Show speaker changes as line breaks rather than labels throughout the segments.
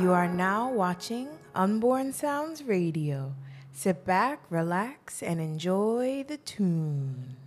You are now watching Unborn Sounds Radio. Sit back, relax, and enjoy the tunes.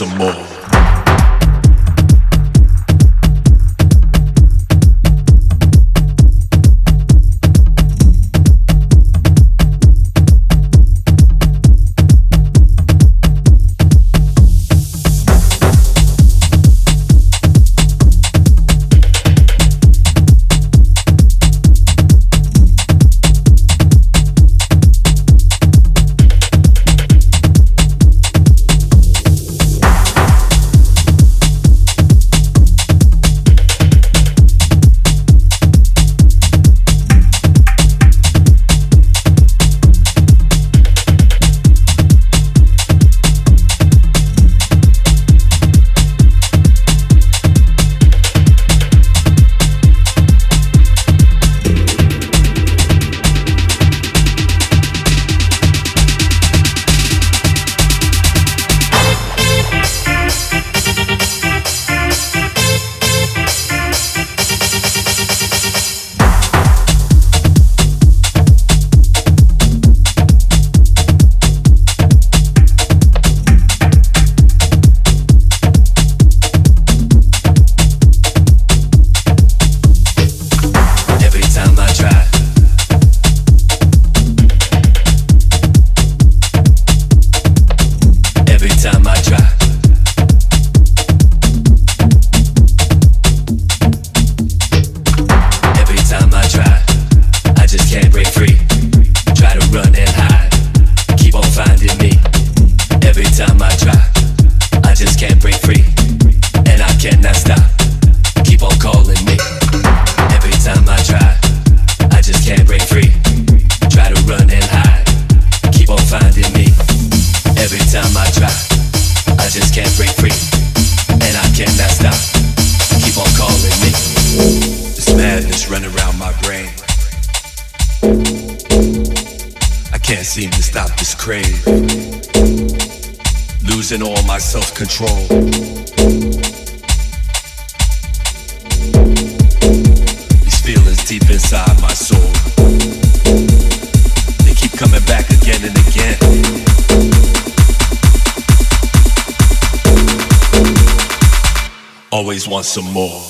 Some more. Want some more.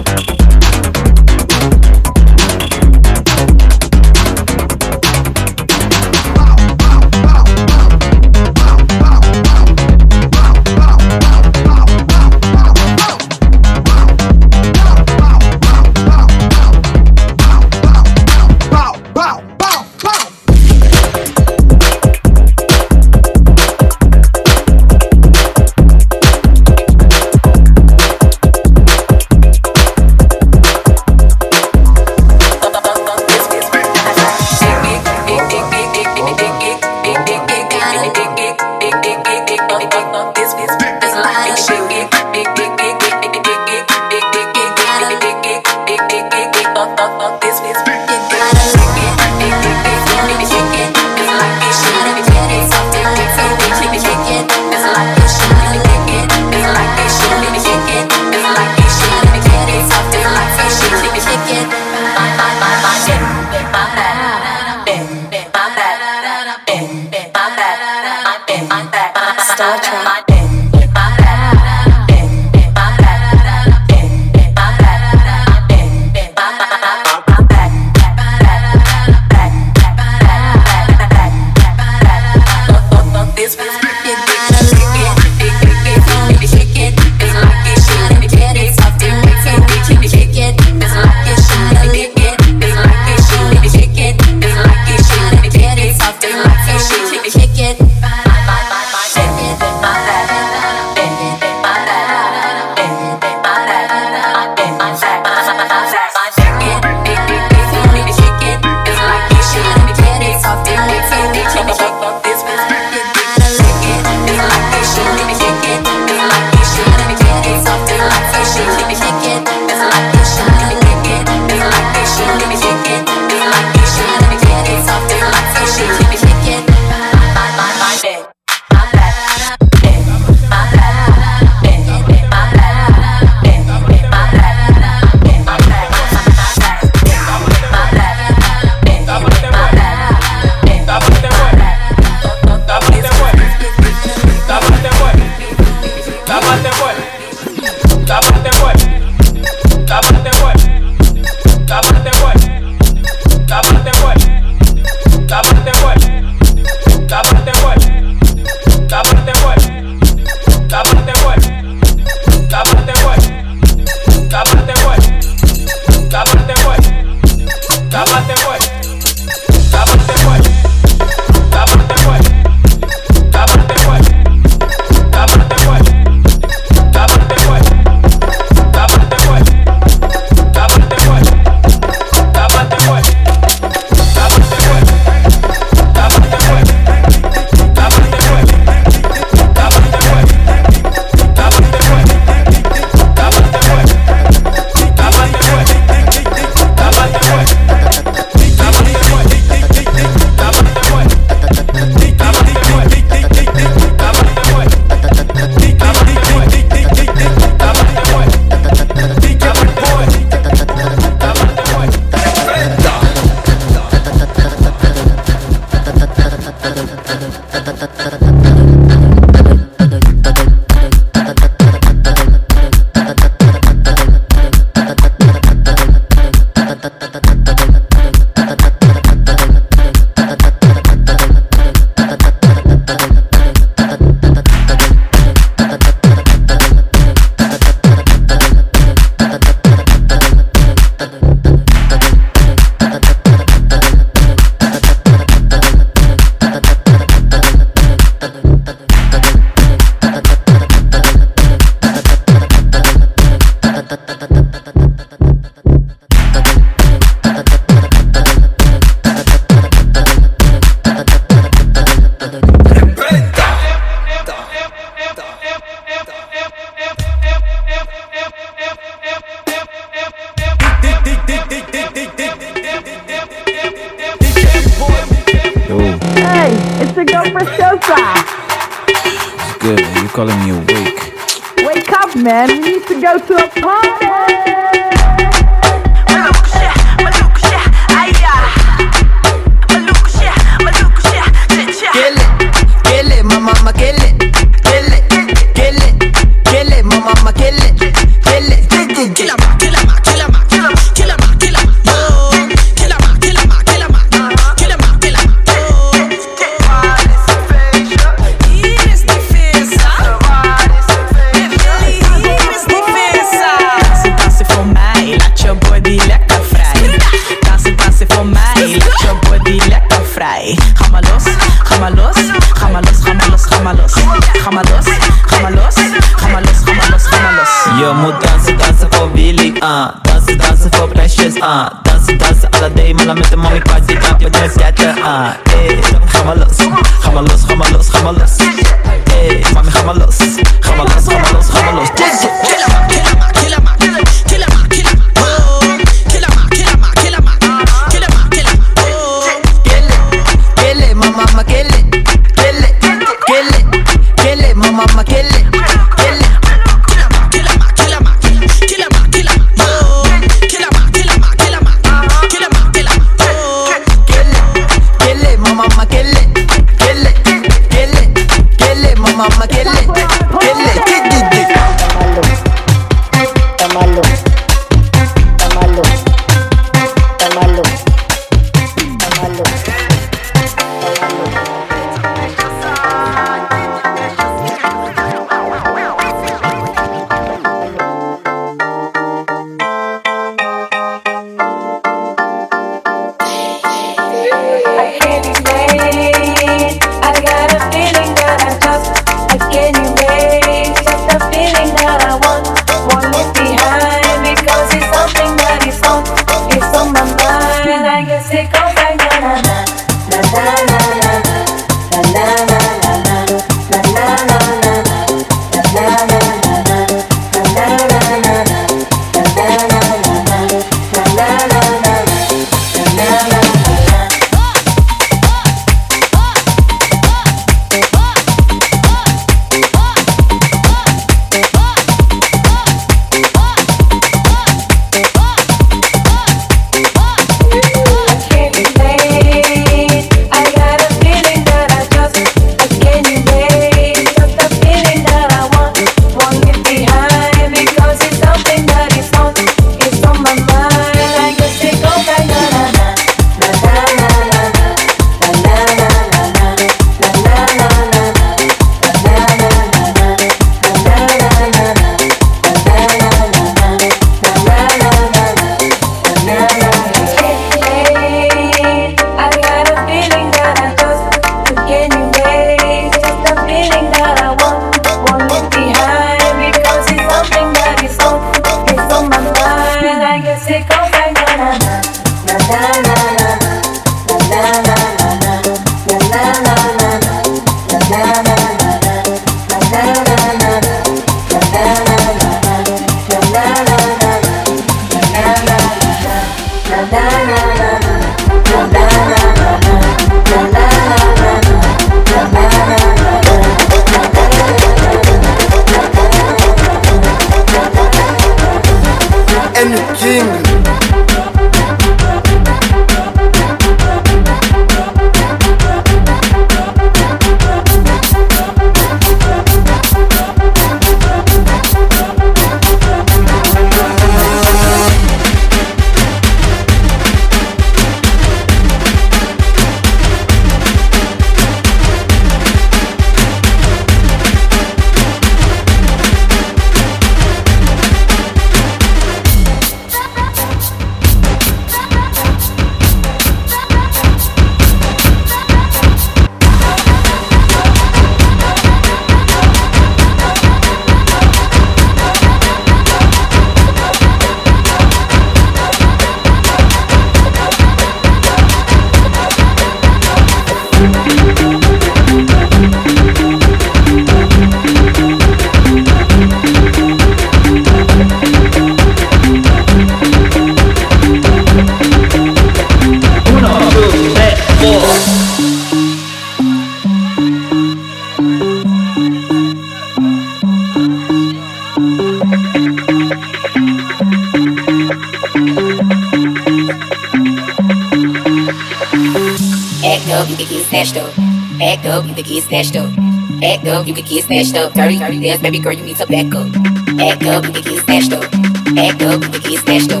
smashed up.
Dirty, dirty dance, baby girl, you need to back up. Back up, you can get smashed up. Back up, you can get smashed up.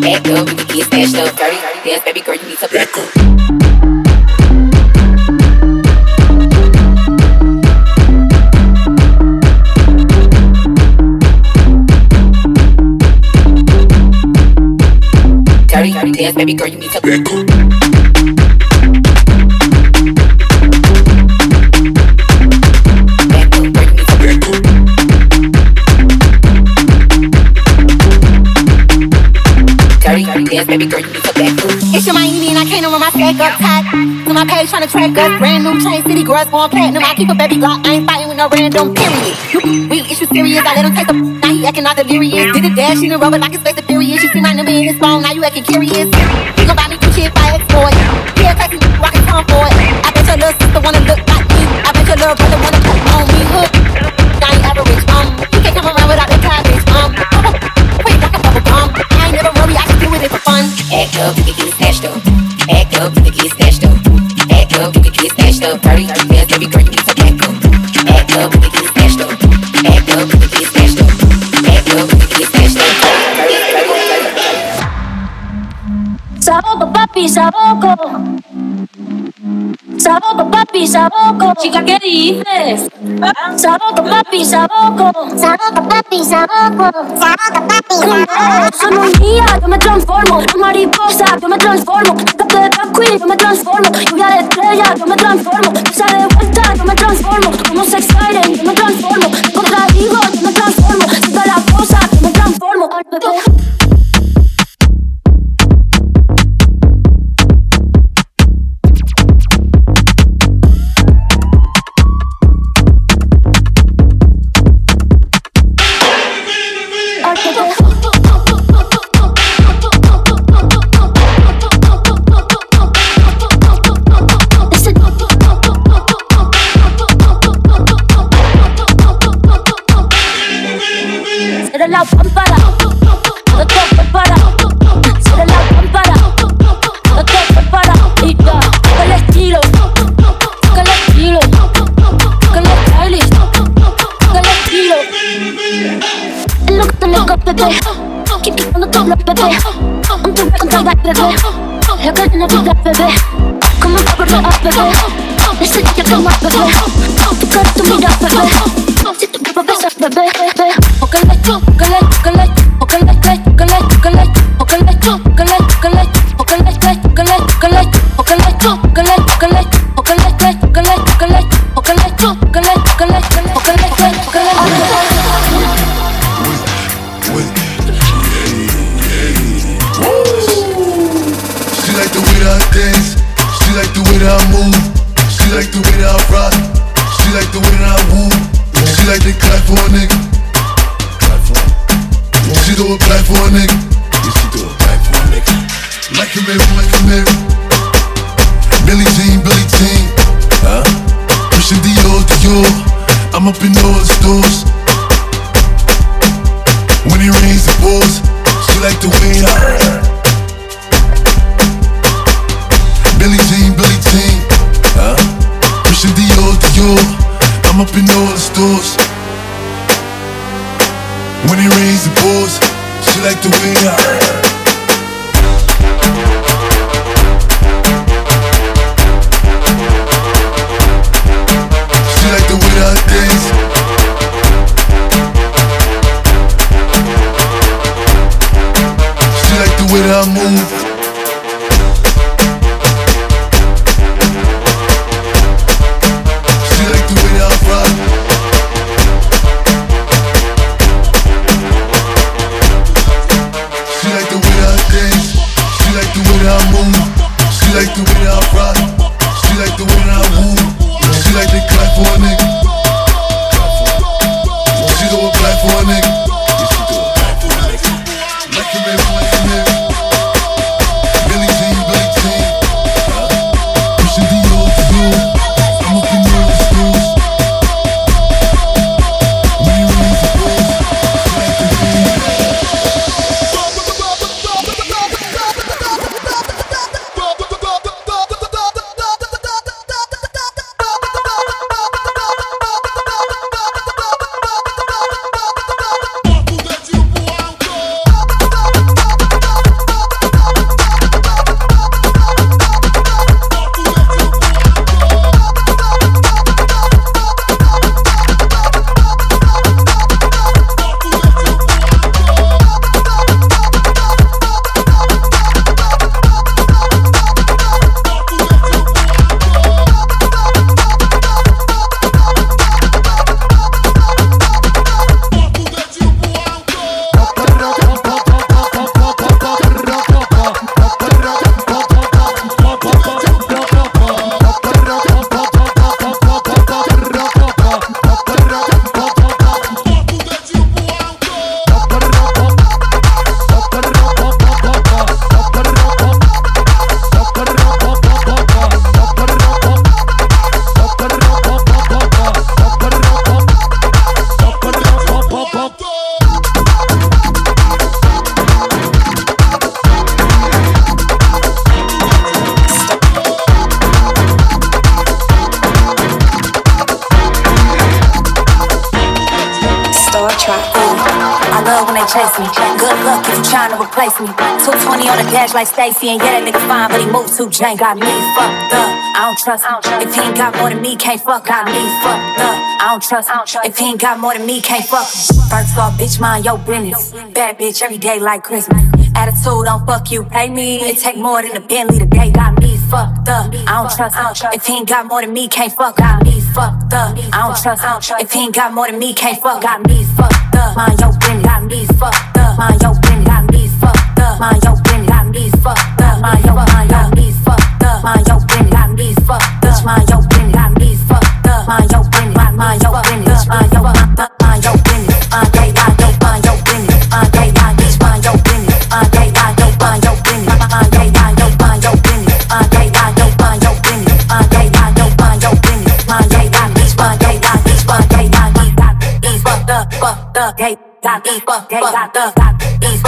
Back up, you can get smashed up. Dirty, dirty dance, baby girl, you need to back up. dirty, dirty dance, baby girl, you need to back up.
track us. Brand new chain, city girls going platinum. I keep a baby block, I ain't fighting with no random period. You we issue serious, I let him take the now he acting all delirious. Did a dash in the rubber like a space a furious. You see my number in his phone, now you acting curious. You gon' buy me Gucci if I exploit. Yeah,
saboco, chica, ¿qué dices? Saboco, papi, saboco. Saboco, papi, saboco. Saboco, papi, saboco. Solo un día yo me transformo, en mariposa yo me transformo, chica de queen yo me transformo, lluvia de estrella yo me transformo, pizza de
220 on the dash like Stacy, and yeah, that nigga fine, but he moved too jank. Got me fucked up. I don't trust him. If he ain't got more than me, can't fuck. Got me fucked up. I don't trust him. If he ain't got more than me, can't fuck. First off, bitch, mind your business. Bad bitch every day like Christmas. Attitude, don't fuck you, pay me. It take more than a Bentley today. Got me fucked up. I don't trust him. If he ain't got more than me, can't fuck. Got me fucked up. I don't trust him. If he ain't got more than me, can't fuck. Got me fucked up. Mind your business. Got me fucked up. Mind your business. Got me fucked up. Mind your business. Got me mind. Got. Mind your business. Got business. Got these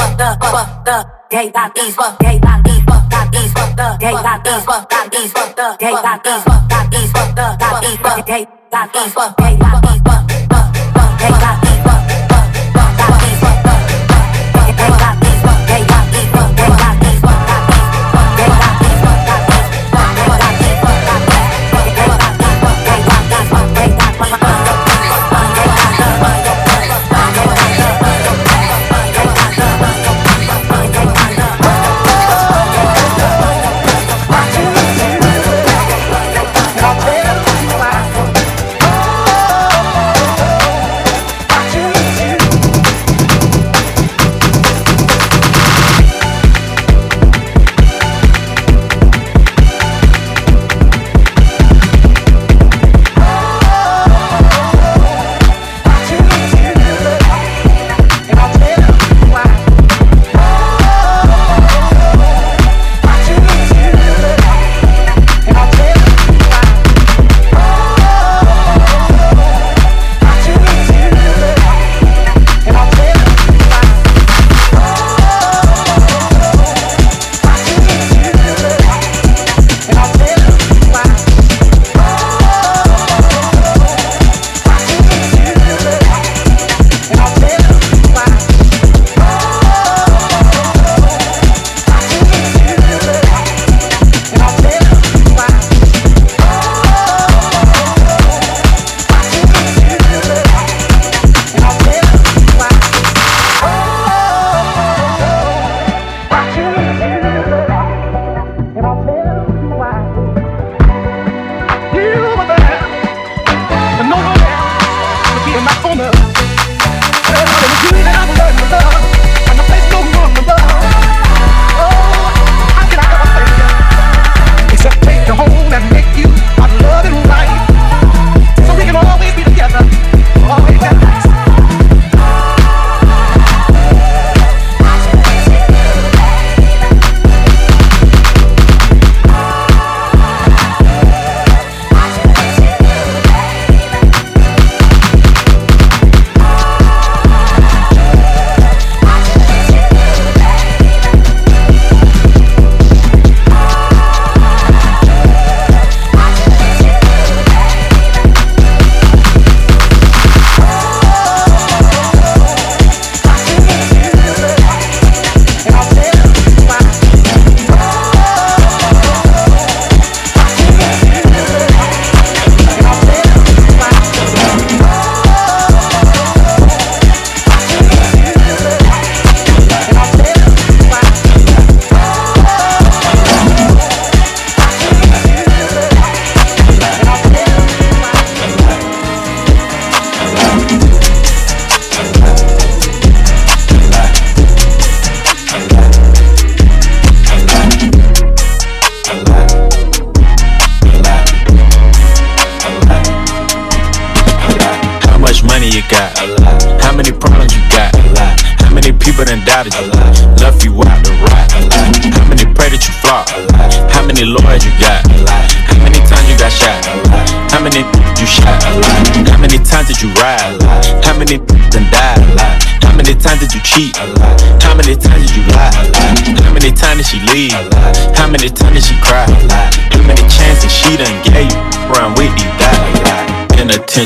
up, gay, got these gay, the, got these fucked up, up, gay, got these fucked, got these fucked, up, gay, got these fucked, up, these fucked, up, got these fucked, gay, got these fucked, got these fucked, fuck, fuck, got these fucked,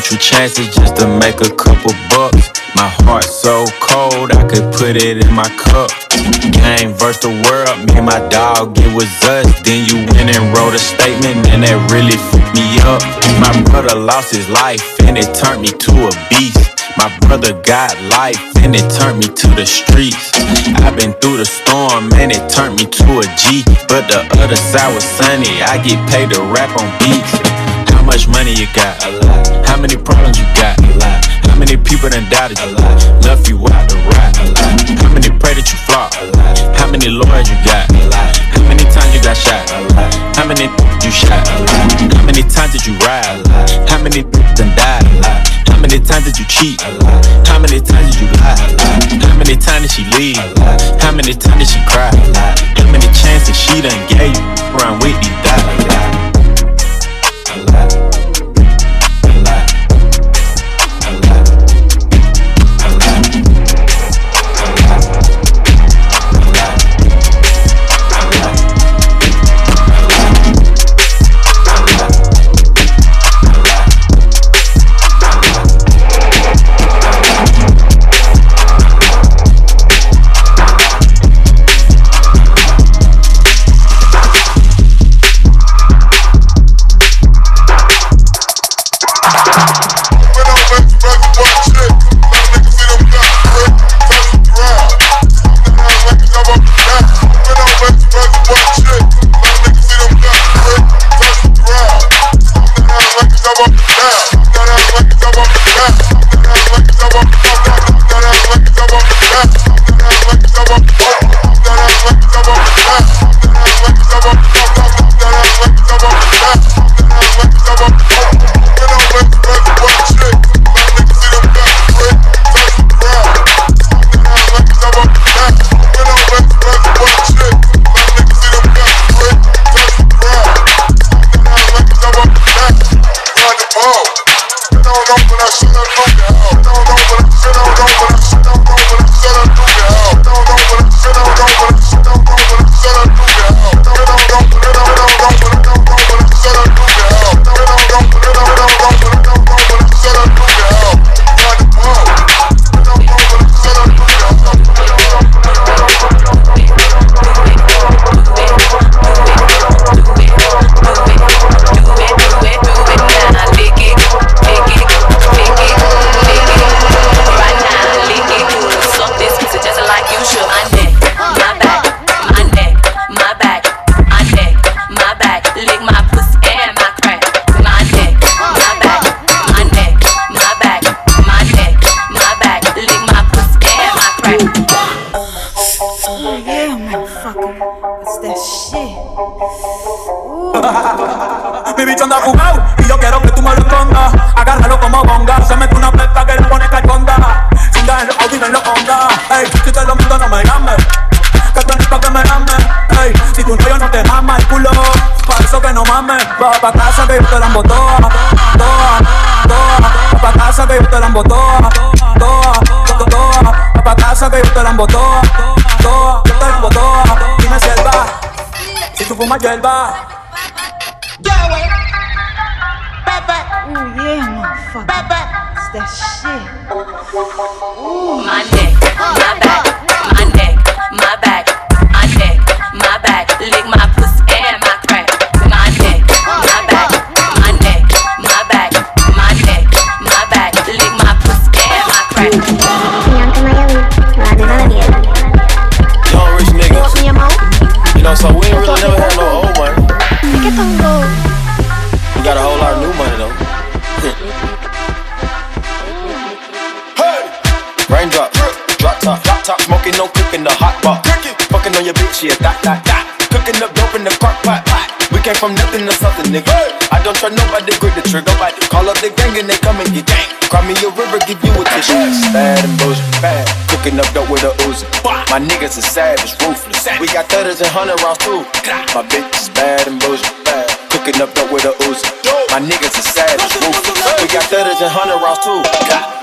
Penitential chances just to make a couple bucks. My heart so cold, I could put it in my cup. Game versus the world, me and my dog, it was us. Then you went and wrote a statement, and that really fucked me up. My brother lost his life, and it turned me to a beast. My brother got life and it turned me to the streets. I've been through the storm and it turned me to a G. But the other side was sunny. I get paid to rap on beats. How much money you got? A lot. How many problems you got? A lot. How many people done doubted you? A lot. Left you out to rot? A lot. How many pray that you flop? A lot. How many lawyers you got? A lot. How many times you got shot? A lot. How many you shot? A lot. How many times did you ride? A lot. How many done died? A lot. How many times did you cheat? A lot. How many times did you lie? A lot. How many times did she leave? A lot. How many times did she cry? A lot. How many chances she done gave you? Run with these dollars?
Mi bicho anda jugado y yo quiero que tú me lo escondas. Agárralo como bonga, se mete una pleta que le pone calconda. En los Audi, en los Honda. Ey, si te lo mundo no me llames. Que tú pa' que me llames. Ey, si tu novio no te mama el culo, pa' eso que no mames. Va pa' casa que yo te la embotoa. Toa, toa. Pa' casa que yo te la embotoa. Toa, toa, pa' casa que yo te la embotoa. Toa, yo te la embotoa. Dime si él va. Si tú fumas hierba.
Up with a Uzi. My niggas are savage, ruthless. We got thudders and hundred rounds too. My bitch is bad and bullshit. Cooking up dope with a Uzi. My niggas are savage, ruthless. We got thudders and hundred rounds too.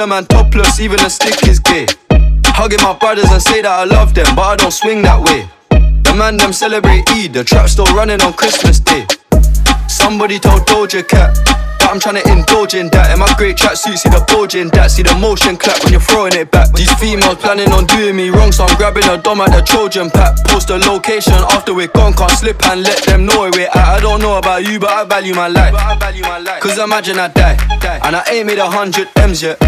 A
man topless, even a stick is gay. Hugging my brothers and say that I love them, but I don't swing that way. The man them celebrate Eid, the trap still running on Christmas Day. Somebody told Doja Cat that I'm trying to indulge in that. In my great tracksuit, see the bulge in that. See the motion clap when you're throwing it back. These females planning on doing me wrong, so I'm grabbing a dom at the Trojan pack. Post the location after we're gone, can't slip and let them know where we're at. I don't know about you, but I value my life. Cause imagine I die, and I ain't made a hundred M's yet.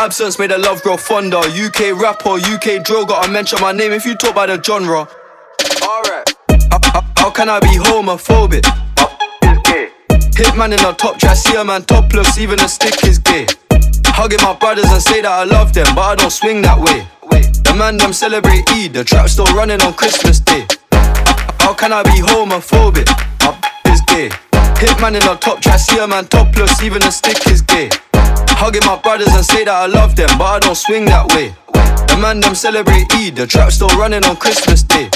Absence made the love grow fonder. UK rapper, UK drill, gotta mention my name if you talk about the genre. Alright. How, can I be homophobic? Hitman in the top try see a man topless, even a stick is gay. Hugging my brothers and say that I love them, but I don't swing that way. The man them celebrate Eid, the trap still running on Christmas Day. How can I be homophobic? My b- is gay. Hitman in the top try see a man topless, even a stick is gay. Hugging my brothers and say that I love them, but I don't swing that way. The man them celebrate Eid, the trap still running on Christmas Day.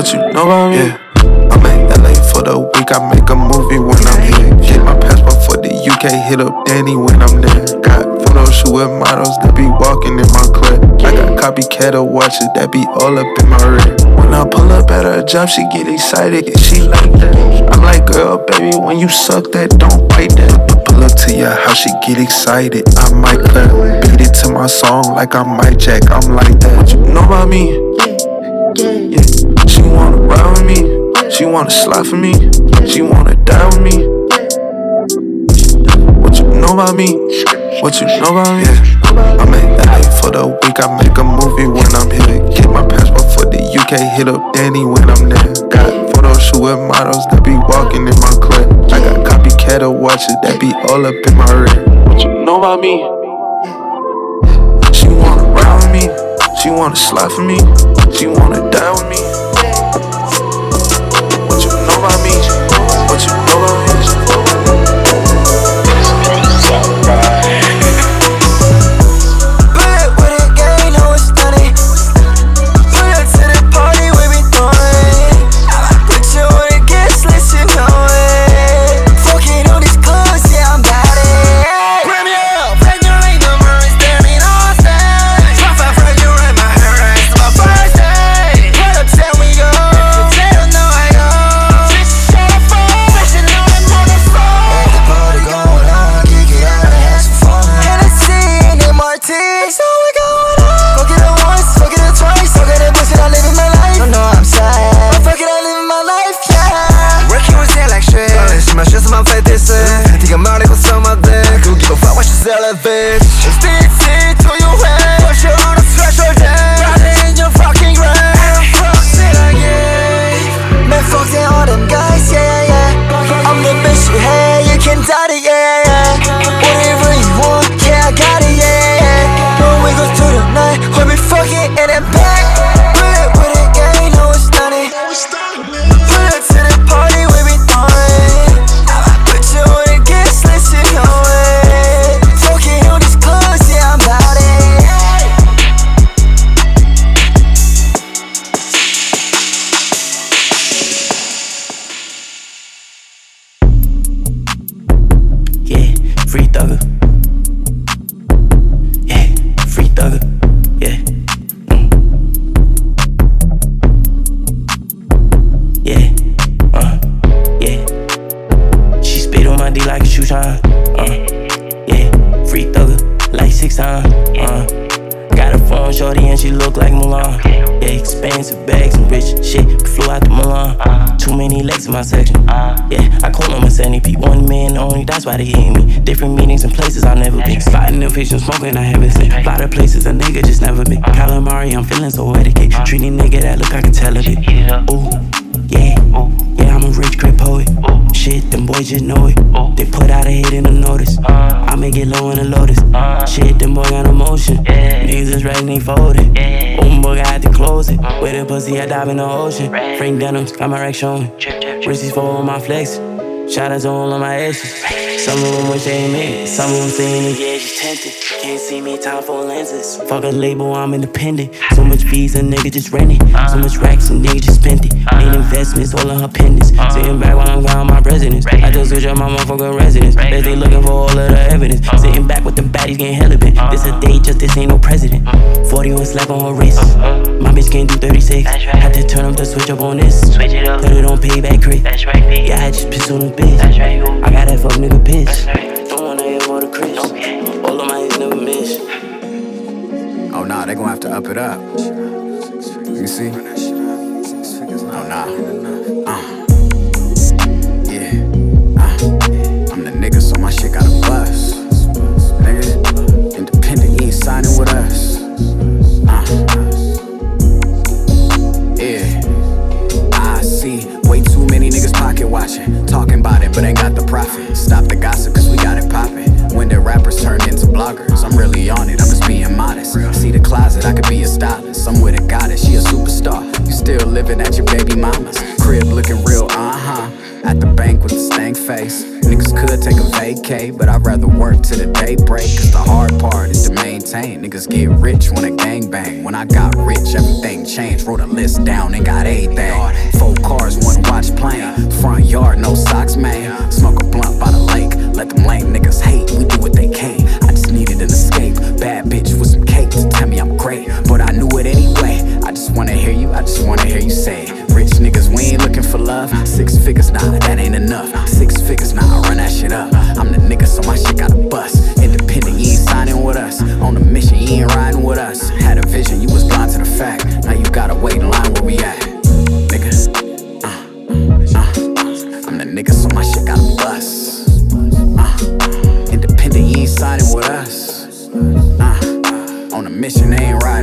What you know about me? Yeah. I'm in LA for the week. I make a movie when I'm here. Get my passport for the UK. Hit up Danny when I'm there. Got photo shoot with models that be walking in my club. I got copycat of watches that be all up in my red. When I pull up at her job, she get excited. She like that. I'm like, girl, baby, when you suck that, don't bite that. Pull up to your house, she get excited. I might clap. Beat it to my song like I'm might jack. I'm like that. What you know about me? Wanna ride with me. She wanna slide for me. She wanna die with me. What you know about me? What you know about me? Yeah. I'm in LA for the week. I make a movie when I'm here. Get my passport for the UK. Hit up Danny when I'm there. Got photo shoot with models that be walking in my club. I got copycat of watches that be all up in my red. What you know about me? She wanna ride with me. She wanna slide for me. She wanna die with me. zmam fetyszy Tiga
Marek od sama dech Ugiwowała się z elewy Stick, to your head you Right in your fucking grave I'm again Man, fuck all them guys, yeah, yeah I'm the bitch you hate, you can die, yeah, yeah Whatever you want, yeah, I got it, yeah, yeah we go through the night We'll be fucking in
only, that's hate me. Different meetings and places I've never been. Spotting them fiction, smoking, I haven't seen. A lot of places a nigga just never been. Calamari, I'm feeling so etiquette. Treating nigga that look, I can tell a bit. Ooh, yeah, yeah, I'm a rich, great poet. Shit, them boys just know it. They put out a hit in a notice. I make it low in a lotus. Shit, them boy got emotion. Niggas is writing, they folded. Open book, I had to close it. With a pussy, I dive in the ocean. Frank Denims, got my rack showing. Wristies for all my flex. Shout out to all of my exes. Some of them wish they ain't made it. Some of them saying edge is tempted. Can't see me, time for lenses. Fuck a label, I'm independent. So fees, a nigga just rent it. So much racks, a nigga just spent it. Uh-huh. Made investments, all in her pendants. Uh-huh. Sitting back while I'm gone, my residence. I just switch up my motherfucking residence. They they looking for all of the evidence. Uh-huh. Sitting back with them baddies getting hella bent. This a day, just this ain't no president. 41 slap on her wrist. My bitch can't do 36. Had to turn up the switch up on this. Switch it up. Put it on payback crit. That's right, Yeah, I just piss on the bitch. That's right, I got that fuck nigga piss. Don't wanna hear more the Chris. All of my hits never miss.
Oh nah, they gonna have to up it up. You see? Oh nah. Uh. Looking real, uh huh. At the bank with a stank face. Niggas could take a vacay, but I'd rather work till the day break. Cause the hard part is to maintain. Niggas get rich when a gang bang. When I got rich, everything changed. Wrote a list down and got everything. Four cars, one watch playing. Front yard, no socks, man. Smoke a blunt by the lake. Let them lame niggas hate. We do what they can. I just needed an escape. Bad bitch with some cake to tell me I'm great. But I knew it anyway. I just wanna hear you, I just wanna hear you say Six figures, nah, that ain't enough. Six figures, nah, I run that shit up. I'm the nigga, so my shit got a bust. Independent, you ain't signing with us. On a mission, you ain't riding with us. Had a vision, you was blind to the fact. Now you gotta wait in line where we at. Nigga, uh, uh, I'm the nigga, so my shit got a bust. Uh, independent, you ain't signing with us. Uh, on a mission, they ain't riding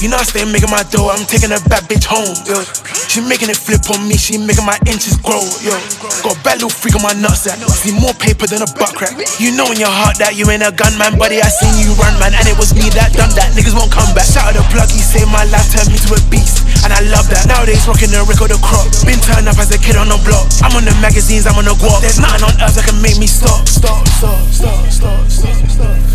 You know I
stay making my dough, I'm taking a bad bitch home, yo. She making it flip on me, she making my inches grow, yo. Got a bad little freak on my nutsack, see more paper than a butt crack. You know in your heart that you ain't a gunman, buddy. I seen you run, man, and it was me that done that. Niggas won't come back. Shout out the plug, he saved my life, turned me to a beast, and I love that. Nowadays rocking the record, the crop. Been turned up as a kid on the block. I'm on the magazines, I'm on the guap. There's nothing on earth that can make me stop, stop, stop, stop, stop, stop, stop.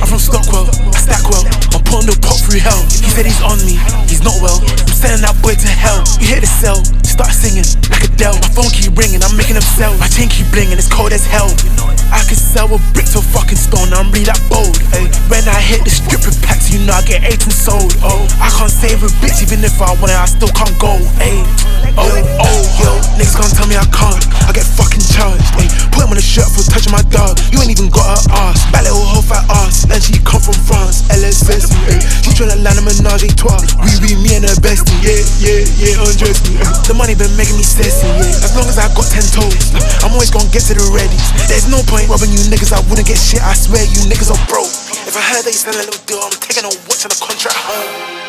I'm from Stockwell, I stack well. I'm putting the pop through hell. He said he's on me, he's not well. I'm sending that boy to hell. You hear the cell, start singing like Adele. My phone keep ringing, I'm making him sell. My chain keep blinging, it's cold as hell. I can sell a brick to a fucking stone, I'm really that bold. Ay. When I hit the stripping packs, you know I get 18 sold. Oh, I can't save a bitch even if I want it, I still can't go. Ay. Oh, oh, yo, niggas gonna tell me I can't. I get fucking charged. Ay. Put him on a shirt for touching my dog. You ain't even got her ass. Bad little hoe fat ass. And she come from France. LSS. Ay. She tryna land a menage a trois. We be me and her bestie. Yeah, yeah, yeah, undress me. The money been making me sassy. Yeah. As long as I got ten toes, I'm always gonna get to the ready. There's no point robbing you niggas. I wouldn't get shit. I swear you niggas are broke. If I heard that you send a little deal, I'm taking a watch and a contract home.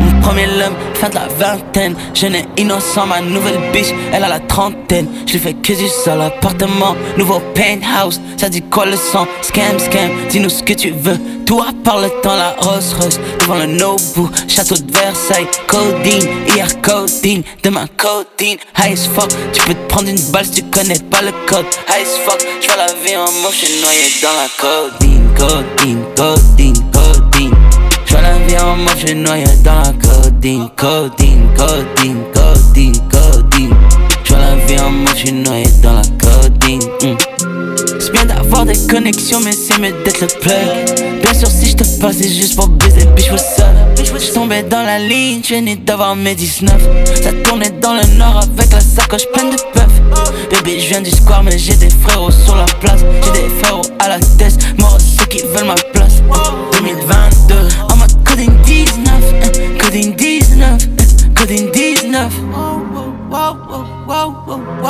Mon premier lum, fin de la vingtaine. Jeune et innocent, ma nouvelle biche, elle a la trentaine. Je lui fais que du seul appartement, nouveau penthouse. Ça dit quoi le sang? Scam, scam, dis-nous ce que tu veux. Tout à part le temps, la Rolls Royce. Devant le Nobu, château de Versailles. Codeine, hier codeine, demain codeine. High as fuck, tu peux te prendre une balle si tu connais pas le code. High as fuck, je vois la vie en moche noyé dans la. Codeine, codeine, codeine. Je noyé dans la codeine. Codeine, codeine, codeine, codeine. Je vois la vie en moche et noyé dans la codeine. mm. C'est bien d'avoir des connexions, mais c'est mieux d'être le plug. Bien sûr, si je te passe, c'est juste pour baiser, bitch, what's up? Je tombais dans la ligne, je venais d'avoir mes 19. Ça tournait dans le nord avec la sacoche pleine de puff. Bébé, je viens du square, mais j'ai des frérots sur la place. J'ai des frérots à la tête, moi ceux qui veulent ma place. 2022, que 19, que 19.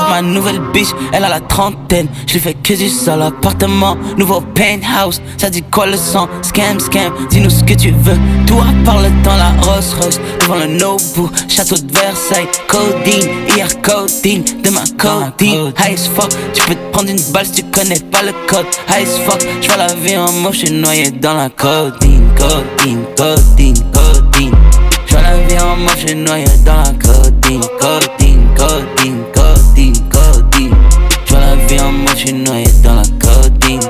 Ma nouvelle biche, elle a la trentaine. Je lui fais que du sale appartement. Nouveau penthouse, ça dit quoi le sang? Scam, scam, dis-nous ce que tu veux. Toi, par le temps, la Rolls Royce. Devant le Nobu, château de Versailles. Codine, hier codine, demain codine. High as fuck, tu peux te prendre une balle si tu connais pas le code. High as fuck, je vois la vie en mot, je suis noyé dans la codine. Codeine, codeine, codeine. En moche, j'suis noyé dans la codeine, codeine, codeine, codeine, codeine. La vie en moche, j'suis noyé codeine.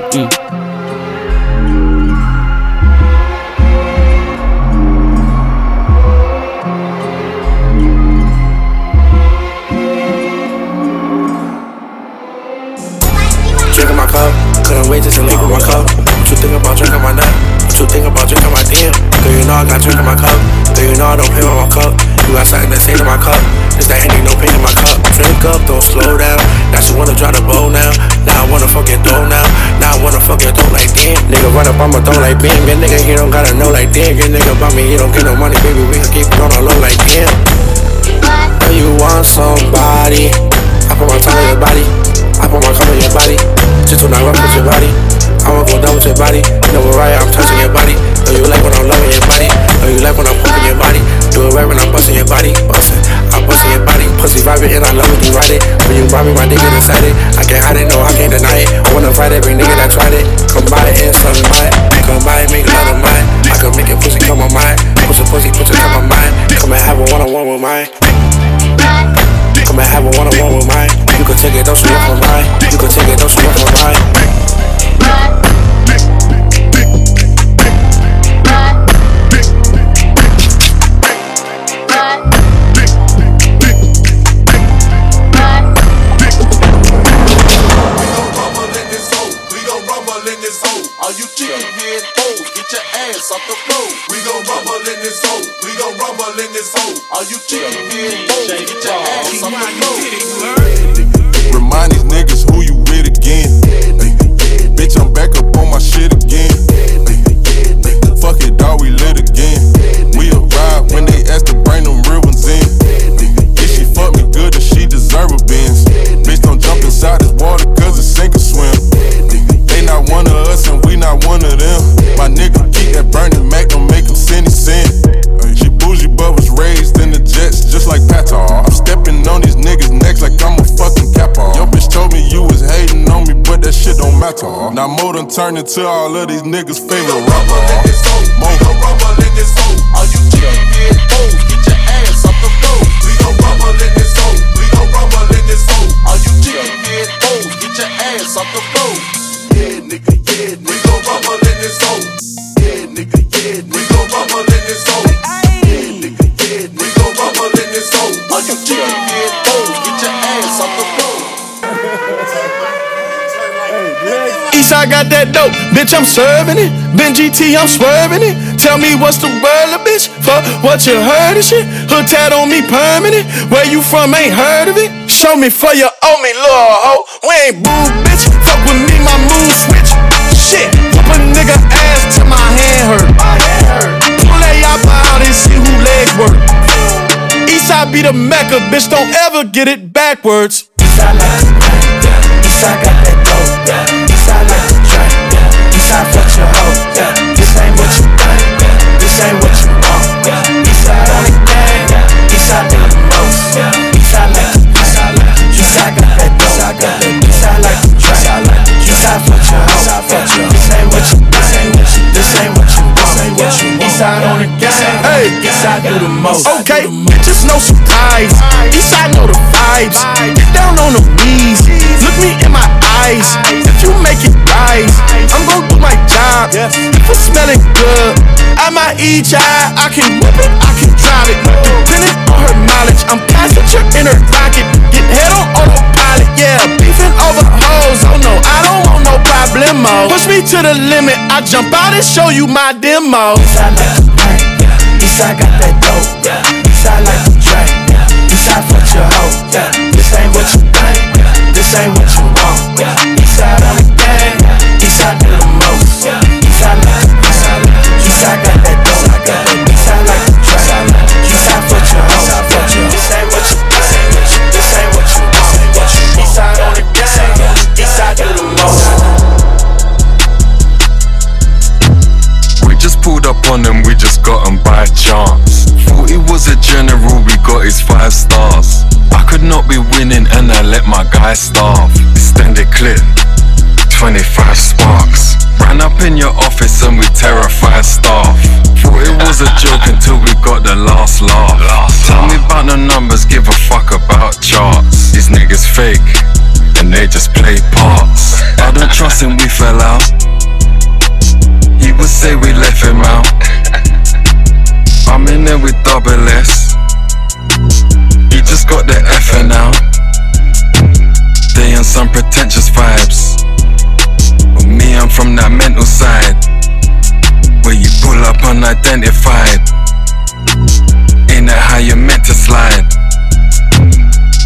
Drinking my cup, wait just with my cup. What you think about drinking Girl, you know I got drink in my cup. Girl, you know I don't play with my cup. You got something say to my cup. This that ain't no pain in my cup. Drink up, don't slow down. Now she wanna try to bow now. Now I wanna fuck fucking throw now. Now I wanna fuck fucking throw like damn. Nigga run up, I'ma throw like bam. Get nigga, he don't gotta know like damn. Get nigga about me, he don't get no money, baby. We can keep it on the low like damn. Know you want somebody. I put my tongue on your body. I put my cum on your body. Just do not rough with your body. I'ma go down with your body. Know what right, I'm touching your body. You like when I'm loving your body. Know you like when I'm pumping your body. Do it right when I'm busting your body. Busting, I'm busting your body. Pussy vibing and I love when you ride it. When you ride me, my dick get excited. I can't hide it, no, I can't deny it. I wanna fight every nigga that tried it. Come by it and something by it.
Into all of these niggas' favorite
that dope, bitch, I'm serving it. Ben GT, I'm swerving it. Tell me what's the word, bitch? Fuck what you heard and shit. Hood tat on me permanent. Where you from, ain't heard of it? Show me for you owe me, little hoe. We ain't boo, bitch. Fuck with me, my mood switch. Shit, whoop a nigga ass till my hand hurt. Pull that yap out and see who legs work. Eastside be the mecca, bitch, don't ever get it backwards. Eastside Eastside got Okay, bitches no surprise. Eastside know the vibes. Get down on the knees. Look me in my eyes. If you make it rise, I'm gon' do my job. If it's smelling good, I might eat ya. I can whip it, I can drive it. Depending on her knowledge, I'm passenger in her rocket. Get head on autopilot, yeah. Beefing over hoes, oh no, I don't want no problemo. Push me to the limit, I jump out and show you my demo. Eastside like the bank, yeah. Eastside got that dope, yeah. Eastside like yeah. Eastside fuck your hoe, yeah. This ain't what you think, yeah. This ain't what
guy starve. Extended clip, 25 sparks. Ran up in your office and we terrified staff. Thought it was a joke until we got the last laugh. Tell me about the numbers, give a fuck about charts. These niggas fake and they just play parts. I don't trust him, we fell up unidentified. Ain't that how you meant to slide?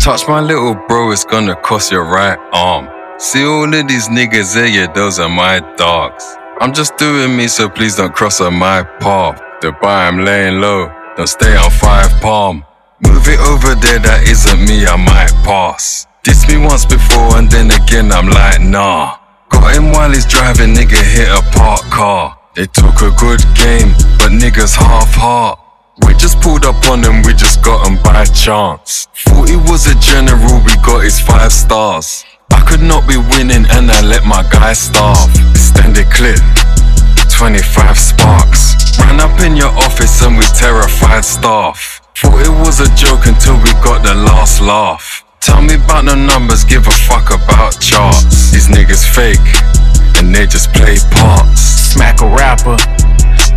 Touch my little bro, it's gonna cost your right arm. See all of these niggas there, yeah, those are my dogs. I'm just doing me, so please don't cross on my path. The bar, I'm laying low, don't stay on five palm. Move it over there, that isn't me, I might pass. Diss me once before, and then again, I'm like, nah. Got him while he's driving, nigga hit a parked car. They took a good game, but niggas half heart. We just pulled up on them, we just got them by chance. Thought he was a general, we got his five stars. I could not be winning and I let my guy starve. Extended clip, 25 sparks. Ran up in your office and we terrified staff. Thought it was a joke until we got the last laugh. Tell me about the numbers, give a fuck about charts. These niggas fake, and they just play parts.
Smack a rapper,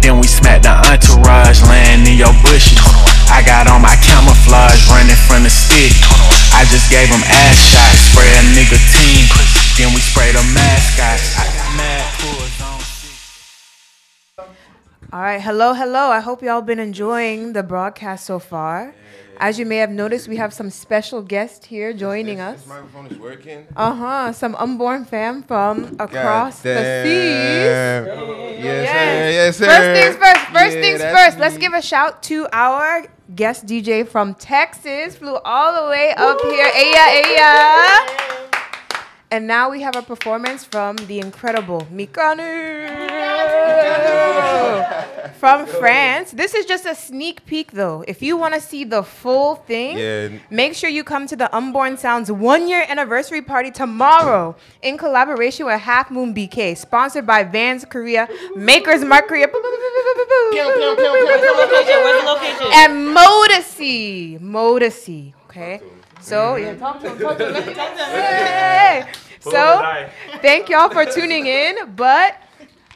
then we smack the entourage, laying in your bushes. I got on my camouflage, running from the stick. I just gave him ass shots, spray a nigga team, then we spray the mascots. I got mad pulls on.
All right, hello, hello. I hope y'all been enjoying the broadcast so far. As you may have noticed, we have some special guests here joining us.
microphone is working.
Uh huh. Some unborn fam from across the seas.
Yes, sir. Yes, sir.
First things first. First
Yeah,
things first. Let's give a shout to our guest DJ from Texas. Flew all the way up here. Aya, Aya. And now we have a performance from the incredible Mikano from France. This is just a sneak peek, though. If you want to see the full thing,
Yeah.
make sure you come to the Unborn Sounds one year anniversary party tomorrow in collaboration with Half Moon BK, sponsored by Vans Korea, Makers Mark Korea, and Modesty. Modesty. Okay. So, yeah, talk to him. Talk to him. Let me talk to him. Hey. So, thank y'all for tuning in, but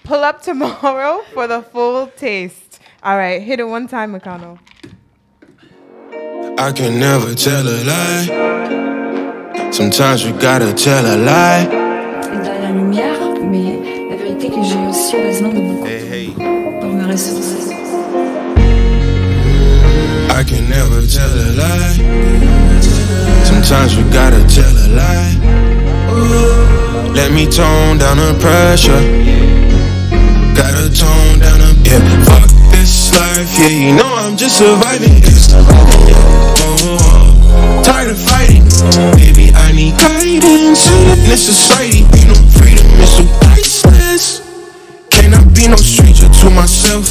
pull up tomorrow for the full taste. All right, hit it one time, Mikano.
I can never tell a lie. Sometimes you gotta tell a lie.
dans la lumière, mais la vérité que j'ai aussi besoin de beaucoup pour me ressourcer.
I can never tell a lie. Sometimes you gotta tell a lie. Let me tone down the pressure. Gotta tone down the yeah. Fuck this life, yeah. You know I'm just surviving. Yeah. Oh, tired of fighting, baby. I need guidance in this society. You know freedom is so priceless. Can I be no stranger to myself?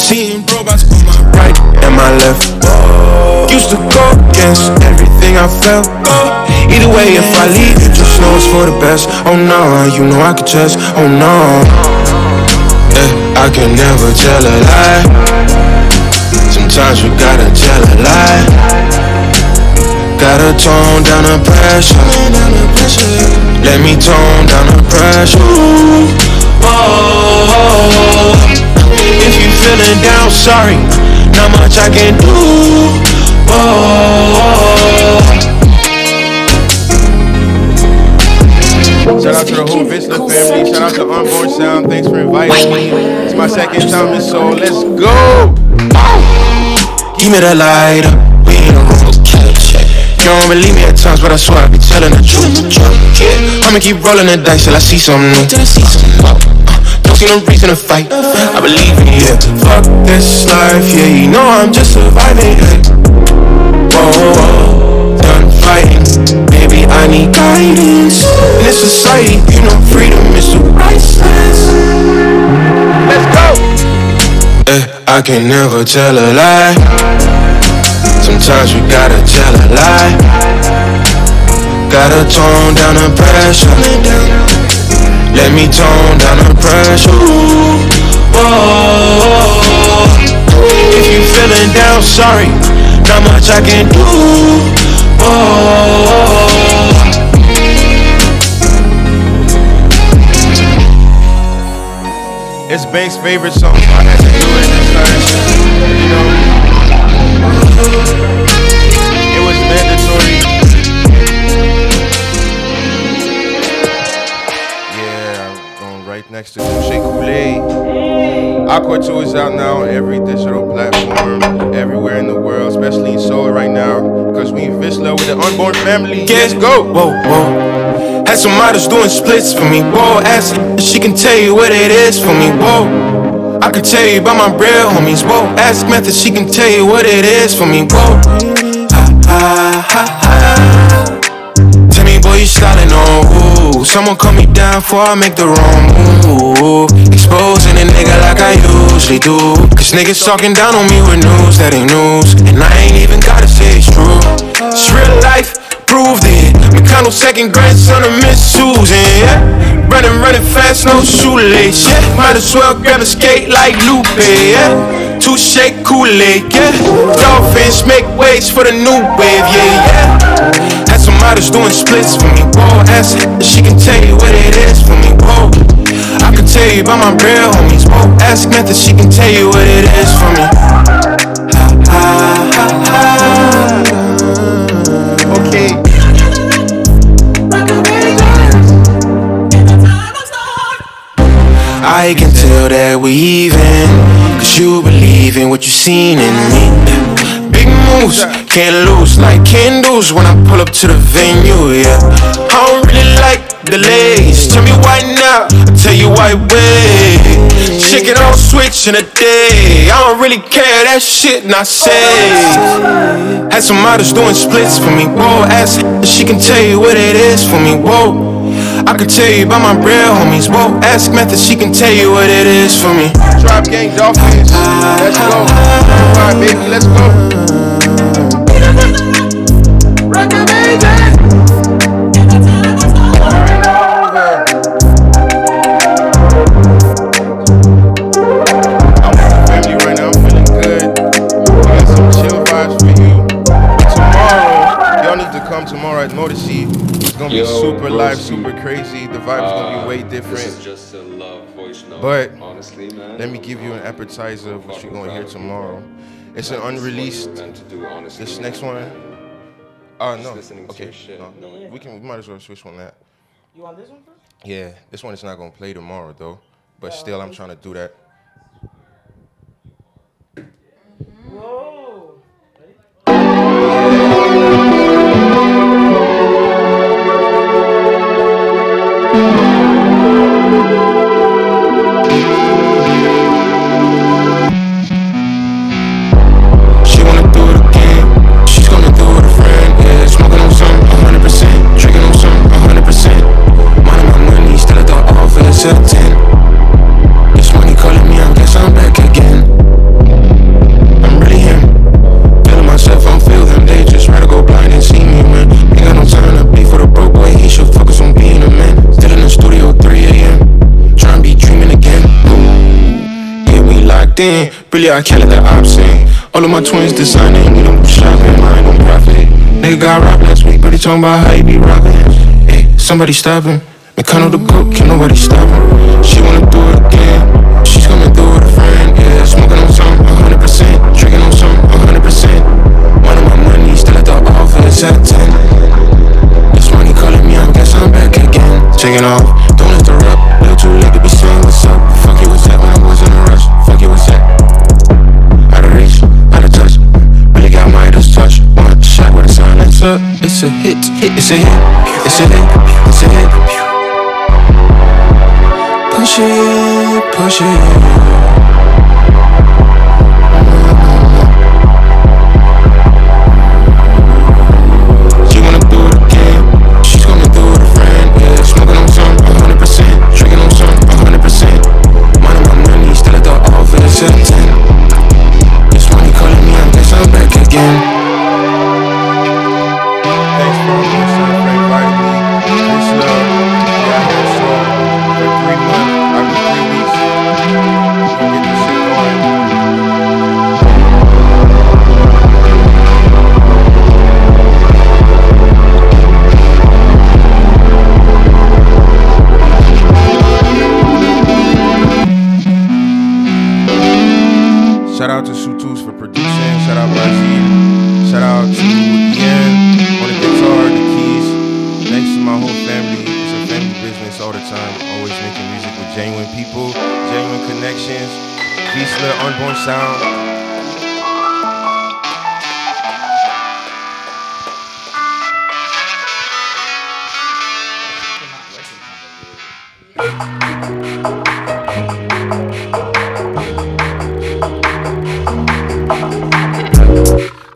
Seeing robots on my right and my left. Oh, Used to go against everything I felt. Either way, if I leave, you just know it's for the best. Oh no, you know I could just. Oh no. I can never tell a lie. Sometimes you gotta tell a lie. Gotta tone down the pressure. Let me tone down the pressure. Oh, if you feeling down, sorry, not much I can do. Oh,
Shout out to the whole Visla family. Shout out to Unborn Sound. Thanks for inviting me. It's my second time in so let's go.
give me the lighter. We ain't a room You don't believe me at times, but I swear I be telling the truth. Yeah. I'ma keep rolling the dice till I see something new. Till I see something new. Don't see no reason to fight. I believe in you. Fuck this life, yeah. You know I'm just surviving. Yeah. Whoa, whoa, done fighting. I need guidance. In this society, you know freedom is so priceless. Let's go. Eh, I can never tell a lie. Sometimes we gotta tell a lie. Gotta tone down the pressure. Let me tone down the pressure. Whoa. If you feeling down, sorry, not much I can do. Whoa.
It's Bank's favorite song, I had to do it this time. You know, it was mandatory. Yeah, I'm going right next to Touche Kool-Aid. Aqua 2 is out now on every digital platform, everywhere in the world, especially in Seoul right now, we in Visla with the unborn family. Let's go!
Whoa, whoa. Had some models doing splits for me, whoa. Ask she can tell you what it is for me, whoa. I can tell you about my real homies, whoa. Ask Method, she can tell you what it is for me, whoa. Ha, ha, ha, ha. Tell me, boy, you styling on ooh. Someone cut me down before I make the wrong move. Exposing a nigga like I usually do. Cause niggas talking down on me with news that ain't news. And I ain't even gotta say it's true. It's real life, proved it. Mikano, second grandson of Miss Susan, yeah. Running, running fast, no shoelace, yeah. Might as well grab a skate like Lupe, yeah. Two shake Kool-Aid, yeah. Dolphins make waves for the new wave, yeah, yeah. Had some models doing splits for me, whoa. Ask her, she can tell you what it is for me, whoa. I can tell you about my real homies, whoa. Ask Method, she can tell you what it is for me. I can tell that we even Cause you believe in what you seen in me. Big moves, can't lose like candles When I pull up to the venue, yeah. I don't really like delays. Tell me why now, I'll tell you why wait. Chicken on switch in a day. I don't really care, that shit not safe. Had some models doing splits for me, whoa her, she can tell you what it is for me, whoa I can tell you about my real homies. Whoa, ask Method, she can tell you what it is for me.
Drop Gang Dolphins. Let's go. Alright, baby, let's go. Come tomorrow at Motorcy. It's gonna be
Yo,
super
bro,
live, super crazy. The vibe's gonna
uh,
be way different.
This is just a love voice note.
But
honestly, man,
let me give you an appetizer of what you're gonna hear tomorrow. It's an unreleased. This next one. Oh no. Okay. No. We can. We might as well switch on that.
You want this one first?
Yeah. This one is not gonna play tomorrow though. But still, I'm trying to do that.
Whoa.
10. This money calling me, I guess I'm back again. I'm really him. Feeling myself, I'm feel them. They just rather go blind and see me, man. Ain't got no time to be for the broke boy. He should focus on being a man. Still in the studio 3 a.m. Trying to be dreaming again. Yeah, we locked in. Really, I can't let the ops. All of my twins designing, we don't do shopping, mine don't profit. Nigga got robbed last week, but he talking about how he be robbing. Hey, somebody stop him. Mikano the goat, can't nobody stop him. She wanna do it again. She's do it with a friend, yeah. Smoking on some 100%, drinking on some 100%. One of my money still at the office at 10. This money calling me, I guess I'm back again. Taking off, don't interrupt. Little too late to be saying what's up. Fuck you, what's that when I was in a rush? Fuck you, what's that? Out of reach, out of touch. Really got my Midas touch. One shot with a silencer. It's a hit, it's a hit, it's a hit, it's a hit. Push it, push it.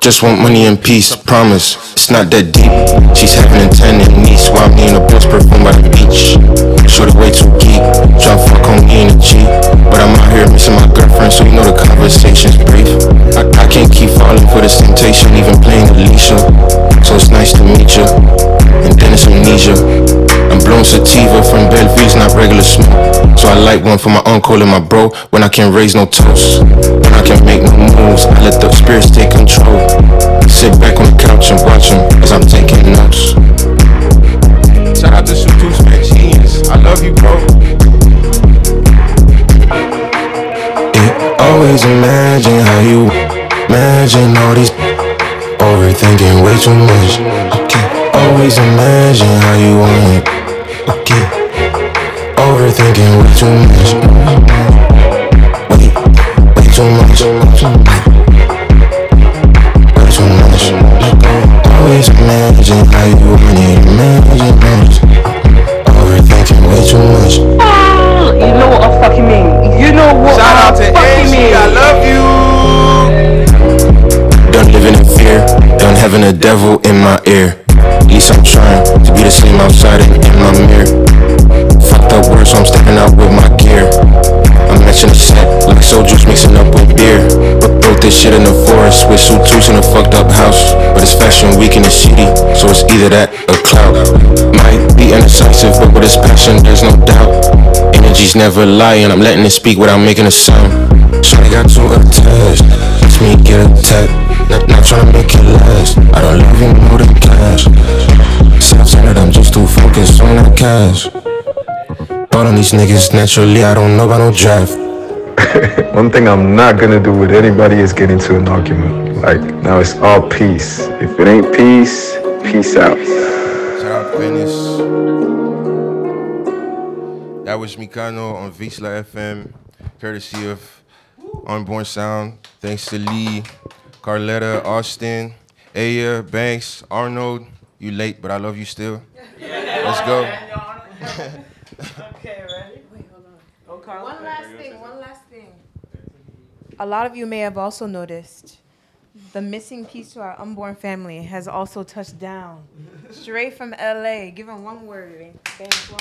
Just want money and peace, promise. It's not that deep. She's having a ten in niece while me in a bus perfume by the beach. Shorty way too geek, try fuck on me in the. But I'm out here missing my girlfriend, so you know the conversation's brief. I, I can't keep falling for this temptation, even playing Alicia. So it's nice to meet you, and then it's amnesia. I'm blowing sativa from Bellevue's not regular smoke. So I light one for my uncle and my bro when I can't raise no toast. When I can't make no moves, I let the spirits take control. Sit back on the couch and watch them as I'm taking never lying, I'm letting it speak without making a sound. Shawty got too attached, makes me get attacked. Not, not trying to make it last. I don't love you more than cash. Self-centered, I'm just too focused on that cash. Bought on these niggas naturally, I don't know about no draft.
One thing I'm not gonna do with anybody is get into an argument. Like, now it's all peace. If it ain't peace, peace out.
That was Mikano on Visla FM, courtesy of Unborn Sound. Thanks to Lee, Carletta, Austin, Aya, Banks, Arnold. You late, but I love you still. Let's go.
Okay, ready? Wait, hold on. One last thing, one last thing. A lot of you may have also noticed the missing piece to our unborn family has also touched down. Straight from LA. Give him one word.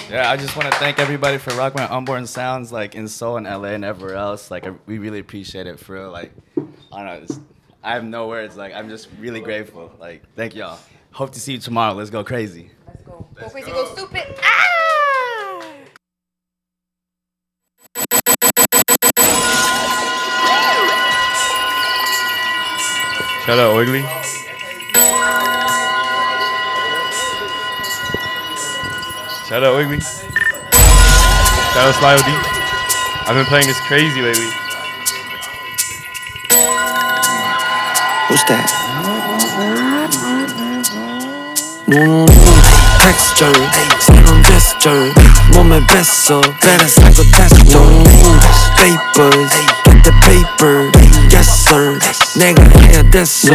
Yeah, I just want to thank everybody for rocking my unborn sounds, like in Seoul and LA and everywhere else. Like, I, we really appreciate it for real. Like, I don't know, it's, I have no words. Like, I'm just really grateful. Like, thank y'all. Hope to see you tomorrow. Let's go crazy.
Let's go Let's go crazy, go stupid. Ah!
Shout out Oigly. Shout out Oigly. Shout out Sly D. I've been playing this crazy lately.
What's that? No, no, no text John. Say I'm best, so better psycho test John. Papers. The paper Yes sir, 내가 해야 됐어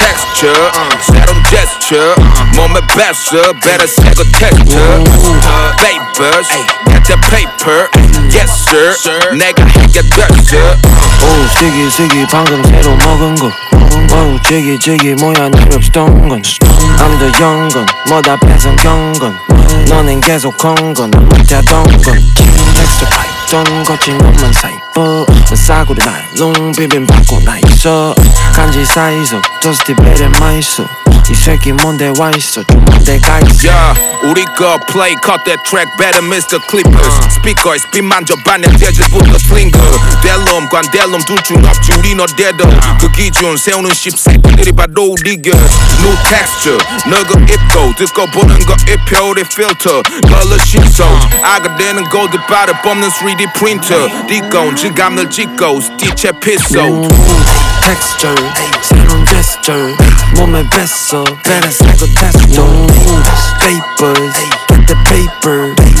texture, uh, 새로운 gesture, uh, 몸에 뱉어, better 새거 texture, uh, papers, get the paper, yes sir, 내가 해야 됐어.
오 시기 시기 방금 새로 먹은 거오 지기 지기 뭐야 날 없던 건 I'm the young gun 뭐다 뺏은 경건 너넨 계속 건건 난 못하던 건 텍스트 파이 던 거친 것만 사이 버 난 싸구려 나일롱 비빔받고 나 있어 간지 사이서 저스티 베레 마이서 이 새끼 뭔데 와있어 좀 뭔데 가있어
Yeah, 우리 거 play cut that track better Mr. Clippers 스피커에 스핀 만져봤네 재즈부터 슬링거 델롬 관델롬 둘 중 없지 우리 너대도 그 기준 세우는 10세들이 바로 우리겨 New texture 너그 입고 듣고 보는 거 입혀울의 filter color 신소 아가 되는 골드 바를 뽑는 3D printer 디고 질감을 짓고 스티체 피소
texture 새로운 gesture 몸에 뱉어 better psycho tester Papers, get the paper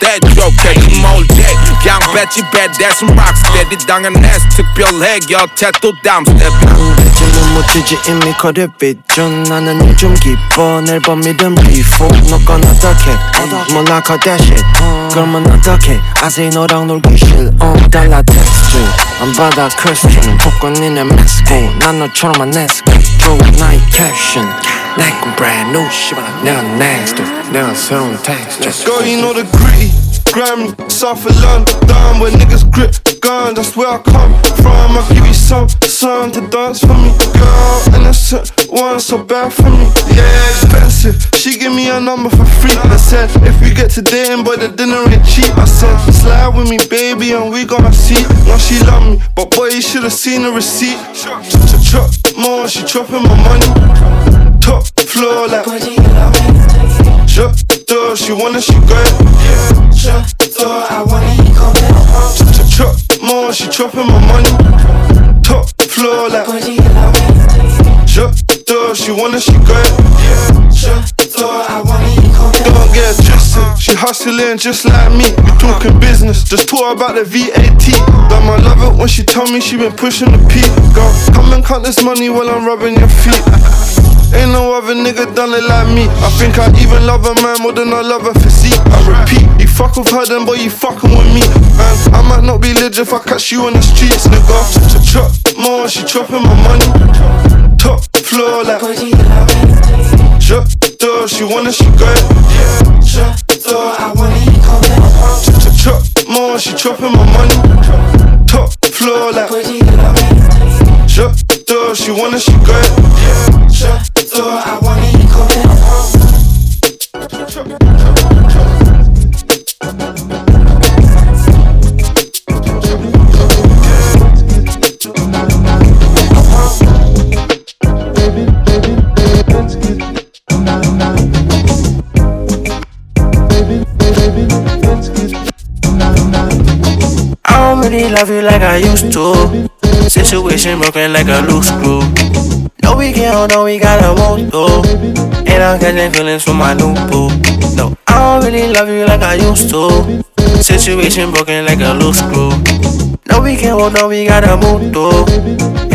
좋겠지 몰제 그냥 뱉지 badass rocksteady 당연했어 특별해 곁에 또 다음 스텝
배지는 못지지 이미 거래 비준 나는 요즘 기뻐 앨범 이름 비포 너건 어떡해 몰라 컷 that shit 그러면 어떡해 아세이 너랑 놀기 싫어 달라 텍스트 안 받아 퀘스천 복권이네 메스고 난 너처럼 안 내스고 좋은 나의 캡션 내건 brand new 씨발 내가 next 내가 새로운 텍스트
Girl, you know the gritty. Grammy, South of London, where niggas grip guns. That's where I come from. I'll give you some, some to dance for me. Girl, innocent, one so bad for me. Yeah, expensive. She give me a number for free. I said, if we get to dating, boy, the dinner ain't cheap. I said, slide with me, baby, and we gonna see. No, she love me, but boy, you should've seen the receipt. Chop, more, she chopping my money. Top floor like. Shut the door, she wanna, she got it. Shut the door, I wanna, he come back. Chop, more, she chopping my money. Top floor like. Shut the door, she wanna, she it. Shut the door, I wanna, come back. Don't get twisted, she hustling just like me. We talking business, just talk about the VAT. Damn, I love it when she tell me she been pushing the P. Go, come and count this money while I'm rubbing your feet. Ain't no other nigga done it like me. I think I even love a man more than I love a physique. I repeat, you fuck with her then, boy, you fucking with me. Man, I might not be legit if I catch you on the streets, nigga. Chop, chop, chop, more, she chopping my money. Top floor like. Shut door, she wanna, she got it. Shut the door, I wanna, he come back. Chop, chop, chop, more, she chopping my money. Top floor like. Door, she wanna, she it. Shut the door, I wanna, he back.
I don't really love you like I used to. Situation broken like a loose screw. No, we can't, no, we gotta won't do. And I'm catching feelings from my new boo. No, I don't really love you like I used to. Situation broken like a loose screw. No, we can't, no, we gotta move though.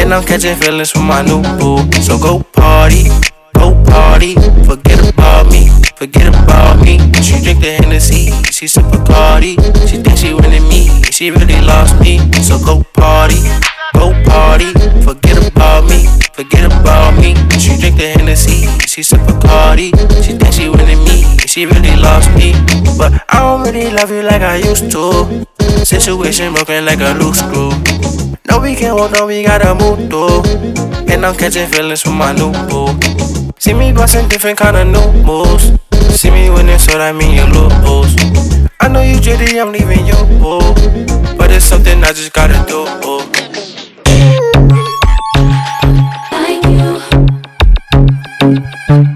And I'm catching feelings for my new boo. So go party, go party. Forget about me, forget about me. She drink the Hennessy, she sip Bacardi. She thinks she winning me, she really lost me. So go party, go party. Forget about me, forget about me. She drink the Hennessy, she sip Bacardi. She thinks she winning me, she really lost me. But I don't really love you like I used to. Situation broken like a loose screw. No, we can't hold no, we gotta move though. And I'm catching feelings from my new boo. See me busting different kind of new moves. See me winning, so that mean you lose. I know you jitty, I'm leaving you. But it's something I just gotta do.
never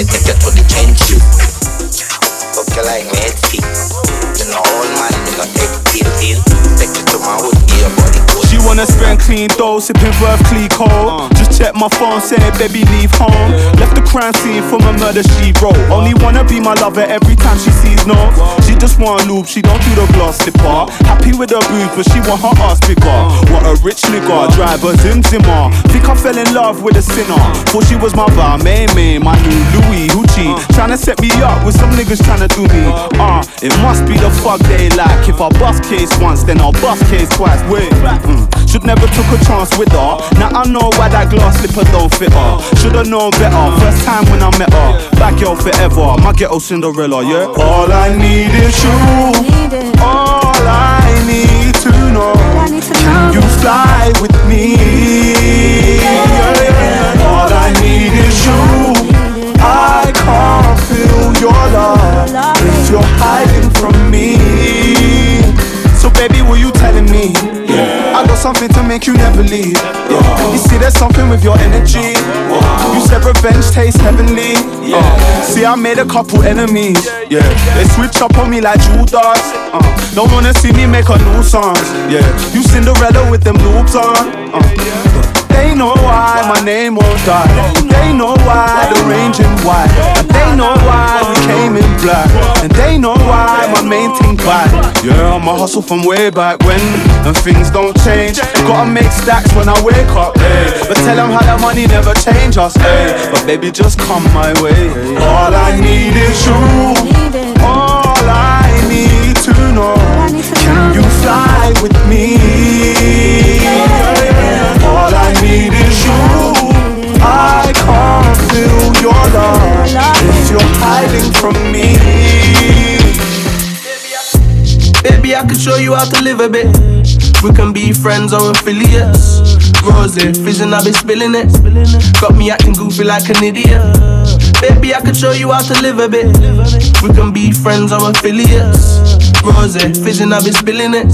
me
take you to the you like me feet. You know, old man, you know, take. Take you to my hood, give your body good.
She wanna clean dough, sipping Veuve Clicquot. Just check my phone, said baby leave home. Left the crime scene for my murder she wrote. Only wanna be my lover every time she sees no. She just want lube, she don't do the glass slipper. Happy with her boobs, but she want her ass bigger. What a rich nigga, driver Zim Zimmer. Think I fell in love with a sinner. Thought she was my bar, May May, my new Louis Hoochie. Tryna set me up with some niggas tryna do me. Ah, it must be the fuck they like. If I bust case once, then I'll bust case twice. Wait, mm. should never took a chance with her. Now I know why that glass slipper don't fit her. Should've known better. First time when I met her. Back girl forever. My ghetto Cinderella, yeah. All I need is you. All I need to know. Can you fly with me? All I need is you. I can't feel your love if you're hiding from me. So baby, what you telling me? I got something to make you never leave. Yeah. You see, there's something with your energy. You said revenge tastes heavenly. Uh, see, I made a couple enemies. Yeah, they switch up on me like Judas. Uh, don't wanna see me make a nuisance. Yeah, you Cinderella with them loops on. Uh, they know why my name won't die. They know why the range. And they know why we came in black. And they know why my main team back. Yeah, I'm a hustle from way back when. And things don't change. Gotta make stacks when I wake up. Hey. But tell them how that money never change us. Hey. But baby, just come my way. All I need is you. All I need to know. Can you fly with me? I need is you. I can't feel your love if you're hiding from me.
Baby, I can show you how to live a bit. We can be friends or affiliates. Rose, vision, I've been spilling it. Got me acting goofy like an idiot. Baby, I can show you how to live a bit. We can be friends or affiliates. Rose, vision, I've been spilling it.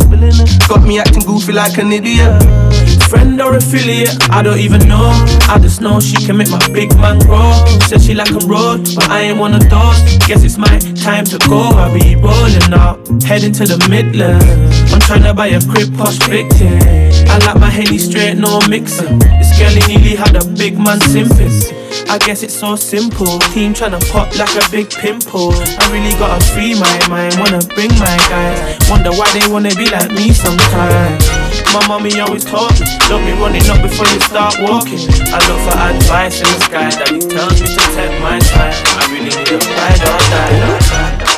Got me acting goofy like an idiot.
Friend or affiliate, I don't even know. I just know she can make my big man grow. Said she like a road, but I ain't one of those. Guess it's my time to go. I be rolling out, heading to the Midlands. I'm trying to buy a crib posh victim. I like my henny straight, no mixing. This girl nearly had a big man simping. I guess it's so simple. Team tryna pop like a big pimple. I really gotta free my mind, wanna bring my guys. Wonder why they wanna be like me sometimes. My mommy always told me, don't be running up before you start walking. I look for advice in the sky that he tells me to take my time. I really need a ride or die.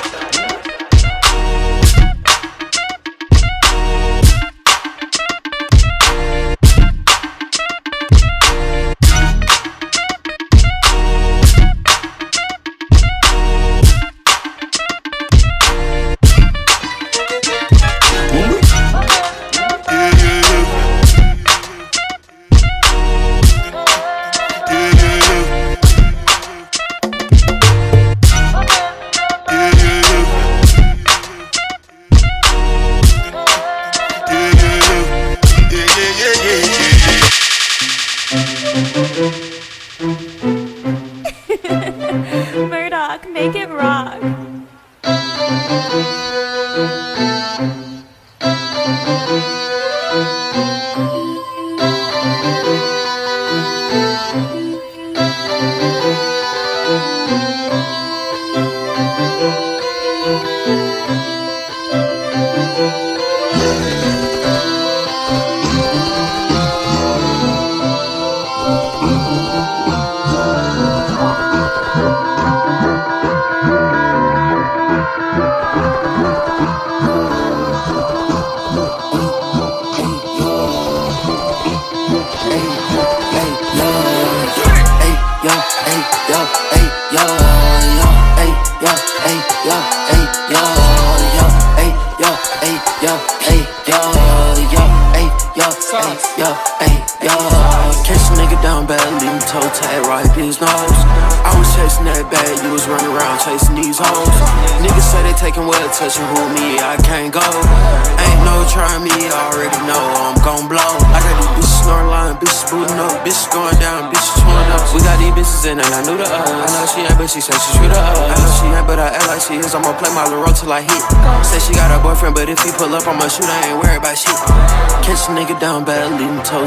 It rock.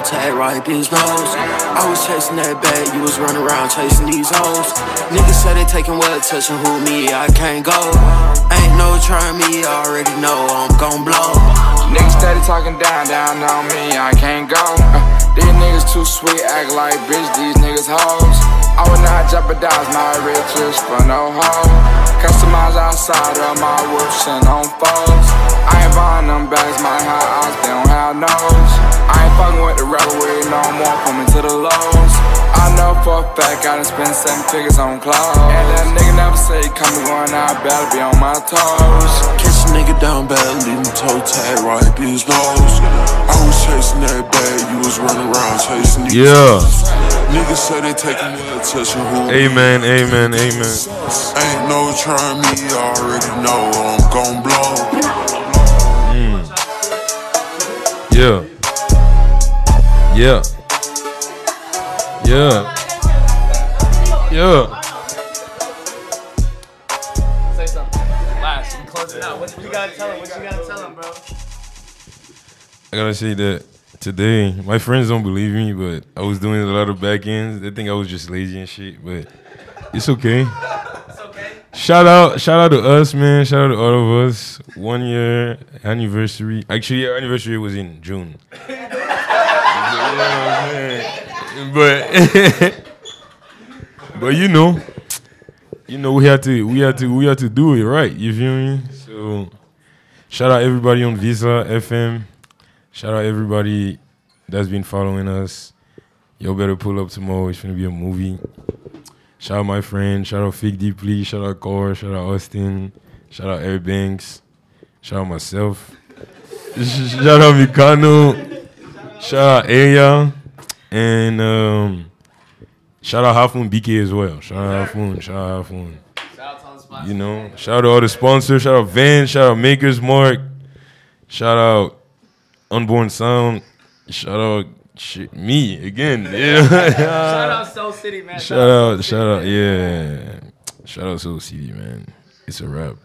Tag right his nose. I was chasing that bag, you was running around chasing these hoes. Niggas said they taking what, touching who me, I can't go. Ain't no trying me, I already know I'm gon' blow.
Niggas steady talking down, down on me, I can't go. Uh, these niggas too sweet, act like bitch, these niggas hoes. I would not jeopardize my riches for no hoe. Customize outside of my whoops and on foes. I ain't buying them bags, my high eyes, they don't have nose. I ain't fucking with the rebel with no more, pull me to the lows. I know for a fact I done spent seven figures on clothes. And that nigga never say he coming going out, better be on my toes.
Catch a nigga down bad, leave him toe tag right up his nose. I was chasing that bag, you was running around chasing these
Yeah.
Niggas say they taking what, touching who
Amen, amen, amen.
Ain't no trying me, I already know I'm gon' blow.
Yeah. Yeah. Yeah. Yeah.
Say something. Last, we close it out. What you gotta tell him? What you gotta tell him, bro?
I gotta say that today. My friends don't believe me, but I was doing a lot of back ends. They think I was just lazy and shit, but it's okay. Shout out, shout out to us, man. Shout out to all of us. One year anniversary. Actually, our anniversary was in June. but but you know, you know we had to we had to we had to do it right. You feel me? So shout out everybody on Visla FM. Shout out everybody that's been following us. Y'all better pull up tomorrow. It's gonna be a movie. Shout out my friend. Shout out Fig Deeply. Shout out Core. Shout out Austin. Shout out Air Banks. Shout out myself. shout out Mikano. Shout out Aya. And um, shout out Halfmoon BK as well. Shout out Halfmoon. Shout out Halfmoon. You know, shout out all the sponsors. Shout out Van. Shout out Makers Mark. Shout out Unborn Sound. Shout out shit, me again. Yeah.
Shout out Soul City, man.
Shout out, shout out, yeah. Shout out Soul City, man. It's a wrap.